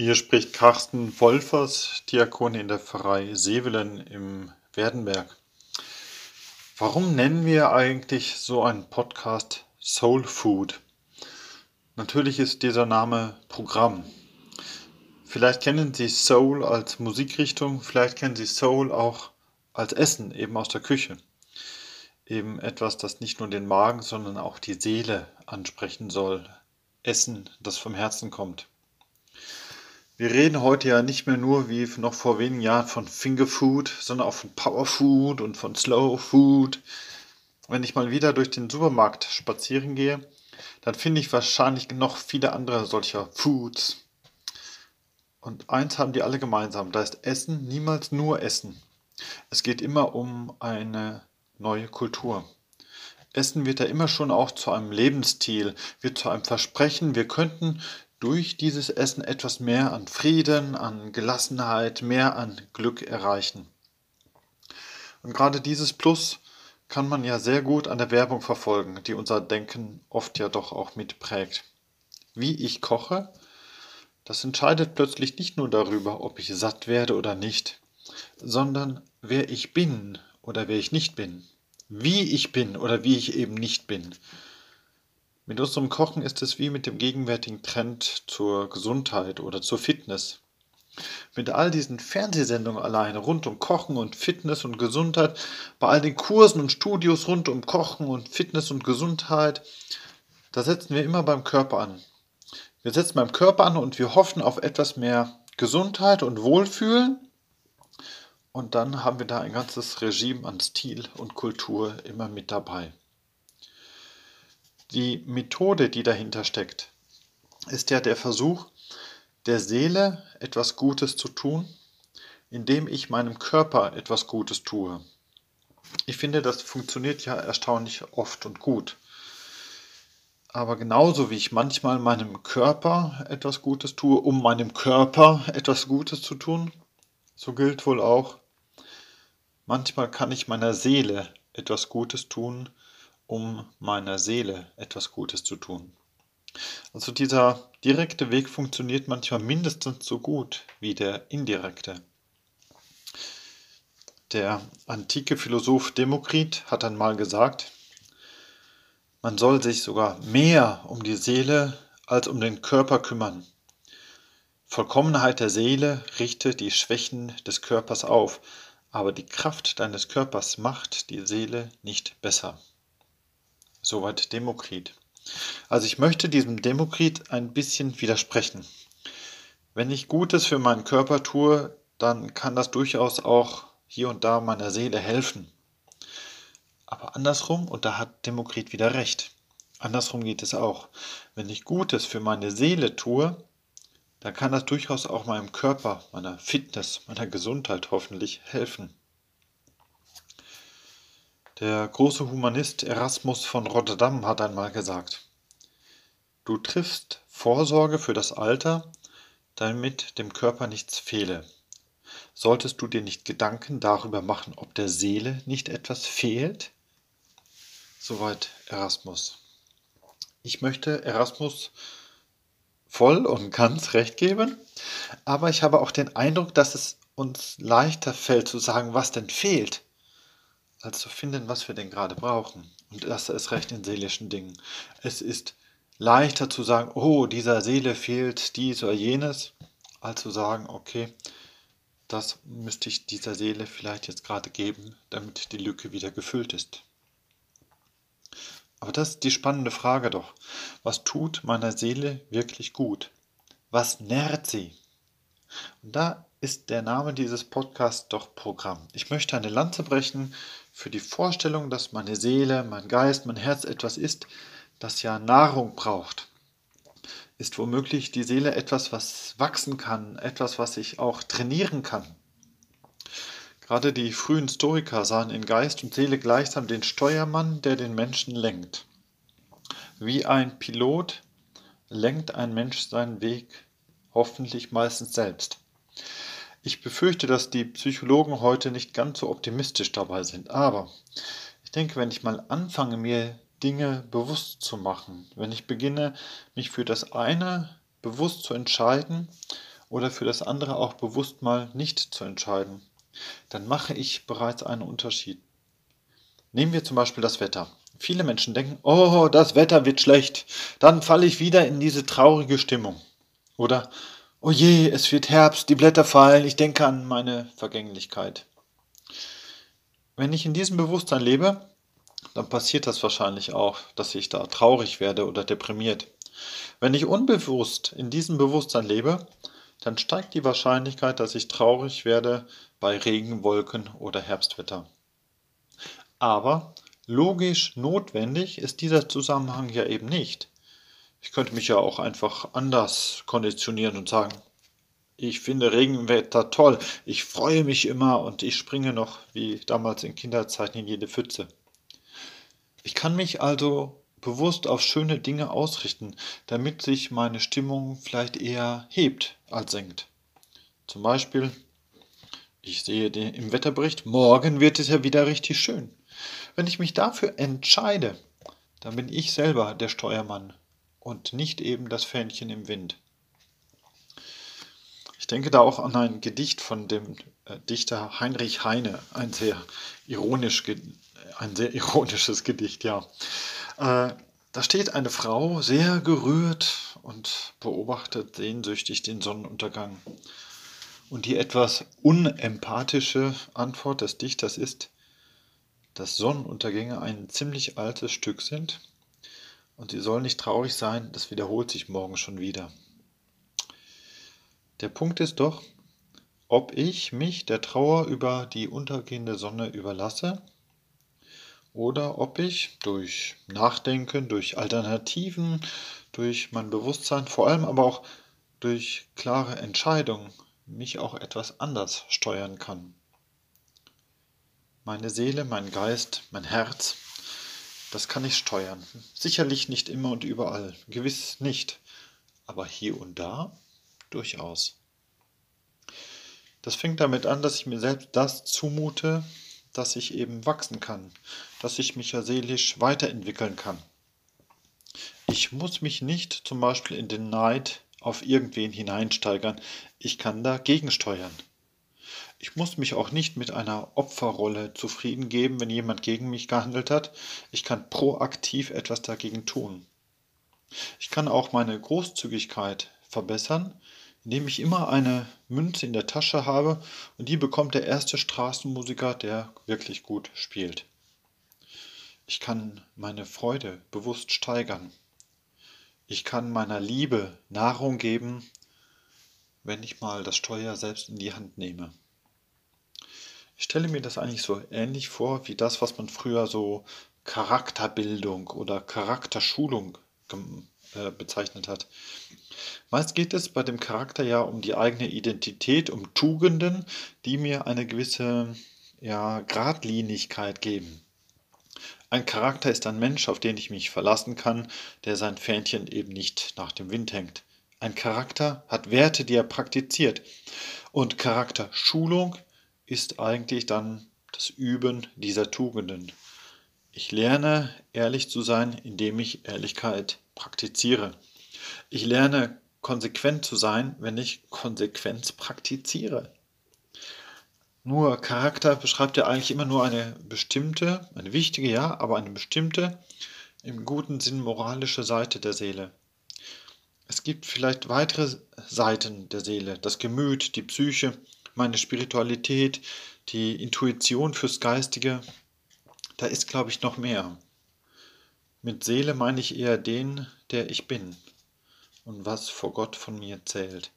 Hier spricht Carsten Wolfers, Diakon in der Pfarrei Sevelen im Werdenberg. Warum nennen wir eigentlich so einen Podcast Soul Food? Natürlich ist dieser Name Programm. Vielleicht kennen Sie Soul als Musikrichtung, vielleicht kennen Sie Soul auch als Essen, eben aus der Küche. Eben etwas, das nicht nur den Magen, sondern auch die Seele ansprechen soll. Essen, das vom Herzen kommt. Wir reden heute ja nicht mehr nur wie noch vor wenigen Jahren von Finger Food, sondern auch von Power Food und von Slow Food. Wenn ich mal wieder durch den Supermarkt spazieren gehe, dann finde ich wahrscheinlich noch viele andere solcher Foods. Und eins haben die alle gemeinsam, da ist Essen niemals nur Essen. Es geht immer um eine neue Kultur. Essen wird ja immer schon auch zu einem Lebensstil, wird zu einem Versprechen, wir könnten durch dieses Essen etwas mehr an Frieden, an Gelassenheit, mehr an Glück erreichen. Und gerade dieses Plus kann man ja sehr gut an der Werbung verfolgen, die unser Denken oft ja doch auch mitprägt. Wie ich koche, das entscheidet plötzlich nicht nur darüber, ob ich satt werde oder nicht, sondern wer ich bin oder wer ich nicht bin, wie ich bin oder wie ich eben nicht bin. Mit unserem Kochen ist es wie mit dem gegenwärtigen Trend zur Gesundheit oder zur Fitness. Mit all diesen Fernsehsendungen alleine rund um Kochen und Fitness und Gesundheit, bei all den Kursen und Studios rund um Kochen und Fitness und Gesundheit, da setzen wir immer beim Körper an. Wir setzen beim Körper an und wir hoffen auf etwas mehr Gesundheit und Wohlfühlen. Und dann haben wir da ein ganzes Regime an Stil und Kultur immer mit dabei. Die Methode, die dahinter steckt, ist ja der Versuch, der Seele etwas Gutes zu tun, indem ich meinem Körper etwas Gutes tue. Ich finde, das funktioniert ja erstaunlich oft und gut. Aber genauso wie ich manchmal meinem Körper etwas Gutes tue, um meinem Körper etwas Gutes zu tun, so gilt wohl auch, manchmal kann ich meiner Seele etwas Gutes tun, um meiner Seele etwas Gutes zu tun. Also dieser direkte Weg funktioniert manchmal mindestens so gut wie der indirekte. Der antike Philosoph Demokrit hat einmal gesagt, man soll sich sogar mehr um die Seele als um den Körper kümmern. Vollkommenheit der Seele richtet die Schwächen des Körpers auf, aber die Kraft deines Körpers macht die Seele nicht besser. Soweit Demokrit. Also ich möchte diesem Demokrit ein bisschen widersprechen. Wenn ich Gutes für meinen Körper tue, dann kann das durchaus auch hier und da meiner Seele helfen. Aber andersrum, und da hat Demokrit wieder recht, andersrum geht es auch. Wenn ich Gutes für meine Seele tue, dann kann das durchaus auch meinem Körper, meiner Fitness, meiner Gesundheit hoffentlich helfen. Der große Humanist Erasmus von Rotterdam hat einmal gesagt, du triffst Vorsorge für das Alter, damit dem Körper nichts fehle. Solltest du dir nicht Gedanken darüber machen, ob der Seele nicht etwas fehlt? Soweit Erasmus. Ich möchte Erasmus voll und ganz recht geben, aber ich habe auch den Eindruck, dass es uns leichter fällt zu sagen, was denn fehlt als zu finden, was wir denn gerade brauchen. Und das ist recht in seelischen Dingen. Es ist leichter zu sagen, oh, dieser Seele fehlt dies oder jenes, als zu sagen, okay, das müsste ich dieser Seele vielleicht jetzt gerade geben, damit die Lücke wieder gefüllt ist. Aber das ist die spannende Frage doch. Was tut meiner Seele wirklich gut? Was nährt sie? Und da ist der Name dieses Podcasts doch Programm. Ich möchte eine Lanze brechen für die Vorstellung, dass meine Seele, mein Geist, mein Herz etwas ist, das ja Nahrung braucht. Ist womöglich die Seele etwas, was wachsen kann, etwas, was ich auch trainieren kann. Gerade die frühen Stoiker sahen in Geist und Seele gleichsam den Steuermann, der den Menschen lenkt. Wie ein Pilot lenkt ein Mensch seinen Weg hoffentlich meistens selbst. Ich befürchte, dass die Psychologen heute nicht ganz so optimistisch dabei sind. Aber ich denke, wenn ich mal anfange, mir Dinge bewusst zu machen, wenn ich beginne, mich für das eine bewusst zu entscheiden oder für das andere auch bewusst mal nicht zu entscheiden, dann mache ich bereits einen Unterschied. Nehmen wir zum Beispiel das Wetter. Viele Menschen denken, oh, das Wetter wird schlecht, dann falle ich wieder in diese traurige Stimmung. Oder, oh je, es wird Herbst, die Blätter fallen, ich denke an meine Vergänglichkeit. Wenn ich in diesem Bewusstsein lebe, dann passiert das wahrscheinlich auch, dass ich da traurig werde oder deprimiert. Wenn ich unbewusst in diesem Bewusstsein lebe, dann steigt die Wahrscheinlichkeit, dass ich traurig werde bei Regen, Wolken oder Herbstwetter. Aber logisch notwendig ist dieser Zusammenhang ja eben nicht. Ich könnte mich ja auch einfach anders konditionieren und sagen, ich finde Regenwetter toll, ich freue mich immer und ich springe noch wie damals in Kinderzeiten in jede Pfütze. Ich kann mich also bewusst auf schöne Dinge ausrichten, damit sich meine Stimmung vielleicht eher hebt als senkt. Zum Beispiel, ich sehe im Wetterbericht, morgen wird es ja wieder richtig schön. Wenn ich mich dafür entscheide, dann bin ich selber der Steuermann und nicht eben das Fähnchen im Wind. Ich denke da auch an ein Gedicht von dem äh, Dichter Heinrich Heine, ein sehr, ironisch, ein sehr ironisches Gedicht, ja. Äh, da steht eine Frau sehr gerührt und beobachtet sehnsüchtig den Sonnenuntergang. Und die etwas unempathische Antwort des Dichters ist, dass Sonnenuntergänge ein ziemlich altes Stück sind und sie soll nicht traurig sein, das wiederholt sich morgen schon wieder. Der Punkt ist doch, ob ich mich der Trauer über die untergehende Sonne überlasse oder ob ich durch Nachdenken, durch Alternativen, durch mein Bewusstsein, vor allem aber auch durch klare Entscheidungen mich auch etwas anders steuern kann. Meine Seele, mein Geist, mein Herz, das kann ich steuern. Sicherlich nicht immer und überall, gewiss nicht, aber hier und da durchaus. Das fängt damit an, dass ich mir selbst das zumute, dass ich eben wachsen kann, dass ich mich ja seelisch weiterentwickeln kann. Ich muss mich nicht zum Beispiel in den Neid auf irgendwen hineinsteigern, ich kann dagegen steuern. Ich muss mich auch nicht mit einer Opferrolle zufrieden geben, wenn jemand gegen mich gehandelt hat. Ich kann proaktiv etwas dagegen tun. Ich kann auch meine Großzügigkeit verbessern, indem ich immer eine Münze in der Tasche habe und die bekommt der erste Straßenmusiker, der wirklich gut spielt. Ich kann meine Freude bewusst steigern. Ich kann meiner Liebe Nahrung geben, wenn ich mal das Steuer selbst in die Hand nehme. Ich stelle mir das eigentlich so ähnlich vor wie das, was man früher so Charakterbildung oder Charakterschulung äh, bezeichnet hat. Meist geht es bei dem Charakter ja um die eigene Identität, um Tugenden, die mir eine gewisse ja, Gradlinigkeit geben. Ein Charakter ist ein Mensch, auf den ich mich verlassen kann, der sein Fähnchen eben nicht nach dem Wind hängt. Ein Charakter hat Werte, die er praktiziert. Und Charakterschulung ist eigentlich dann das Üben dieser Tugenden. Ich lerne ehrlich zu sein, indem ich Ehrlichkeit praktiziere. Ich lerne konsequent zu sein, wenn ich Konsequenz praktiziere. Nur Charakter beschreibt ja eigentlich immer nur eine bestimmte, eine wichtige, ja, aber eine bestimmte, im guten Sinn moralische Seite der Seele. Es gibt vielleicht weitere Seiten der Seele, das Gemüt, die Psyche, meine Spiritualität, die Intuition fürs Geistige. Da ist, glaube ich, noch mehr. Mit Seele meine ich eher den, der ich bin und was vor Gott von mir zählt.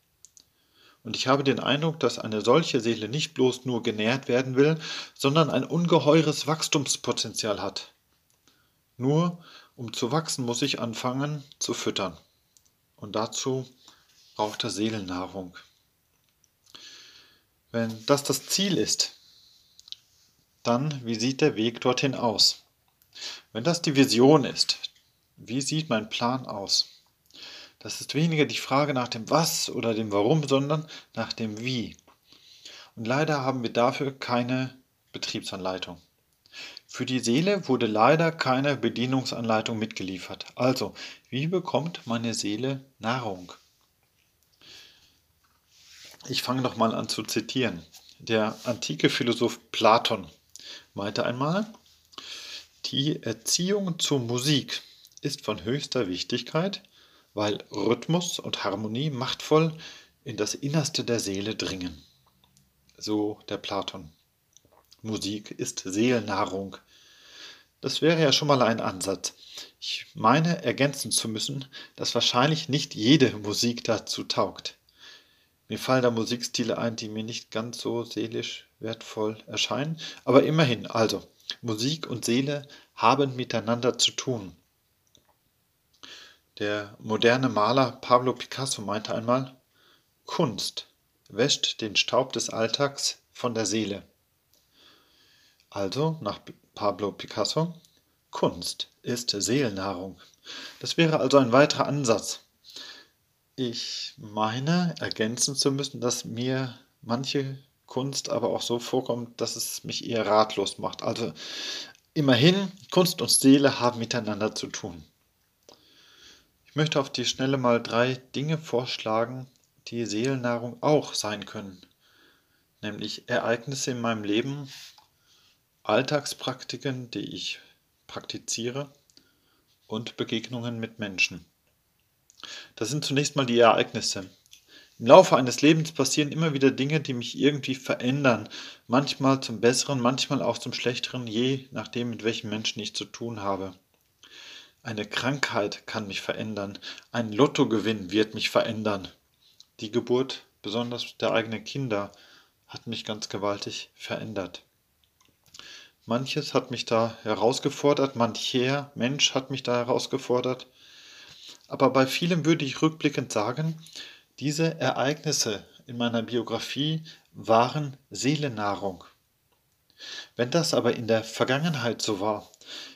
Und ich habe den Eindruck, dass eine solche Seele nicht bloß nur genährt werden will, sondern ein ungeheures Wachstumspotenzial hat. Nur um zu wachsen, muss ich anfangen zu füttern. Und dazu braucht er Seelennahrung. Wenn das das Ziel ist, dann wie sieht der Weg dorthin aus? Wenn das die Vision ist, wie sieht mein Plan aus? Das ist weniger die Frage nach dem Was oder dem Warum, sondern nach dem Wie. Und leider haben wir dafür keine Betriebsanleitung. Für die Seele wurde leider keine Bedienungsanleitung mitgeliefert. Also, wie bekommt meine Seele Nahrung? Ich fange noch mal an zu zitieren. Der antike Philosoph Platon meinte einmal, die Erziehung zur Musik ist von höchster Wichtigkeit, weil Rhythmus und Harmonie machtvoll in das Innerste der Seele dringen. So der Platon. Musik ist Seelennahrung. Das wäre ja schon mal ein Ansatz. Ich meine ergänzen zu müssen, dass wahrscheinlich nicht jede Musik dazu taugt. Mir fallen da Musikstile ein, die mir nicht ganz so seelisch wertvoll erscheinen, aber immerhin, also Musik und Seele haben miteinander zu tun. Der moderne Maler Pablo Picasso meinte einmal, Kunst wäscht den Staub des Alltags von der Seele. Also, nach Pablo Picasso, Kunst ist Seelennahrung. Das wäre also ein weiterer Ansatz. Ich meine, ergänzen zu müssen, dass mir manche Kunst aber auch so vorkommt, dass es mich eher ratlos macht. Also immerhin, Kunst und Seele haben miteinander zu tun. Ich möchte auf die Schnelle mal drei Dinge vorschlagen, die Seelennahrung auch sein können. Nämlich Ereignisse in meinem Leben, Alltagspraktiken, die ich praktiziere und Begegnungen mit Menschen. Das sind zunächst mal die Ereignisse. Im Laufe eines Lebens passieren immer wieder Dinge, die mich irgendwie verändern. Manchmal zum Besseren, manchmal auch zum Schlechteren, je nachdem, mit welchen Menschen ich zu tun habe. Eine Krankheit kann mich verändern. Ein Lottogewinn wird mich verändern. Die Geburt, besonders der eigenen Kinder, hat mich ganz gewaltig verändert. Manches hat mich da herausgefordert, mancher Mensch hat mich da herausgefordert. Aber bei vielem würde ich rückblickend sagen, diese Ereignisse in meiner Biografie waren Seelennahrung. Wenn das aber in der Vergangenheit so war,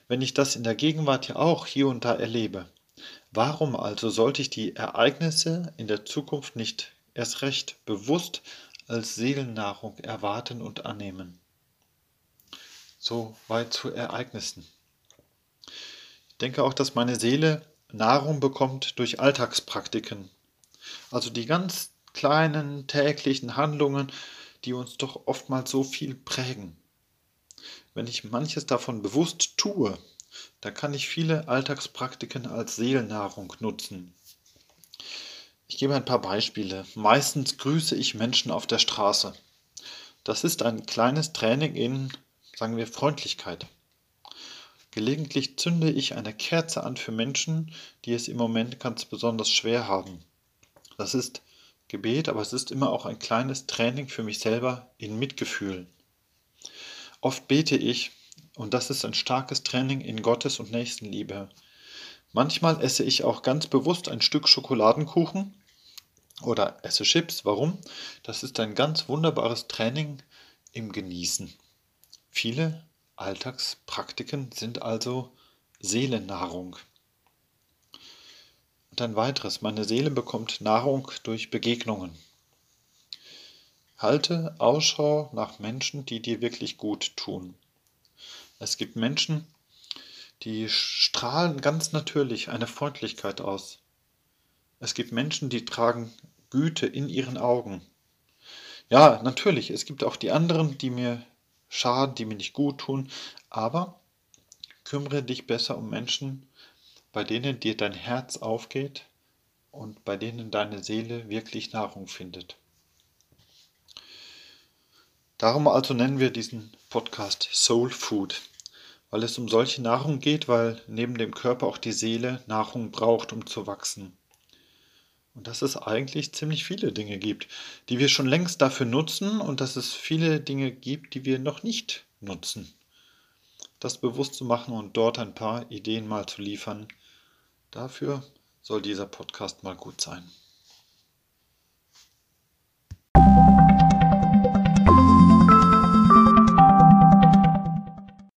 wenn ich das in der Gegenwart ja auch hier und da erlebe, warum also sollte ich die Ereignisse in der Zukunft nicht erst recht bewusst als Seelennahrung erwarten und annehmen? So weit zu Ereignissen. Ich denke auch, dass meine Seele Nahrung bekommt durch Alltagspraktiken, also die ganz kleinen täglichen Handlungen, die uns doch oftmals so viel prägen. Wenn ich manches davon bewusst tue, dann kann ich viele Alltagspraktiken als Seelennahrung nutzen. Ich gebe ein paar Beispiele. Meistens grüße ich Menschen auf der Straße. Das ist ein kleines Training in, sagen wir, Freundlichkeit. Gelegentlich zünde ich eine Kerze an für Menschen, die es im Moment ganz besonders schwer haben. Das ist Gebet, aber es ist immer auch ein kleines Training für mich selber in Mitgefühl. Oft bete ich, und das ist ein starkes Training in Gottes und Nächstenliebe. Manchmal esse ich auch ganz bewusst ein Stück Schokoladenkuchen oder esse Chips. Warum? Das ist ein ganz wunderbares Training im Genießen. Viele Alltagspraktiken sind also Seelennahrung. Und ein weiteres, meine Seele bekommt Nahrung durch Begegnungen. Halte Ausschau nach Menschen, die dir wirklich gut tun. Es gibt Menschen, die strahlen ganz natürlich eine Freundlichkeit aus. Es gibt Menschen, die tragen Güte in ihren Augen. Ja, natürlich, es gibt auch die anderen, die mir schaden, die mir nicht gut tun, aber kümmere dich besser um Menschen, bei denen dir dein Herz aufgeht und bei denen deine Seele wirklich Nahrung findet. Darum also nennen wir diesen Podcast Soul Food, weil es um solche Nahrung geht, weil neben dem Körper auch die Seele Nahrung braucht, um zu wachsen. Und dass es eigentlich ziemlich viele Dinge gibt, die wir schon längst dafür nutzen und dass es viele Dinge gibt, die wir noch nicht nutzen. Das bewusst zu machen und dort ein paar Ideen mal zu liefern, Dafür soll dieser Podcast mal gut sein.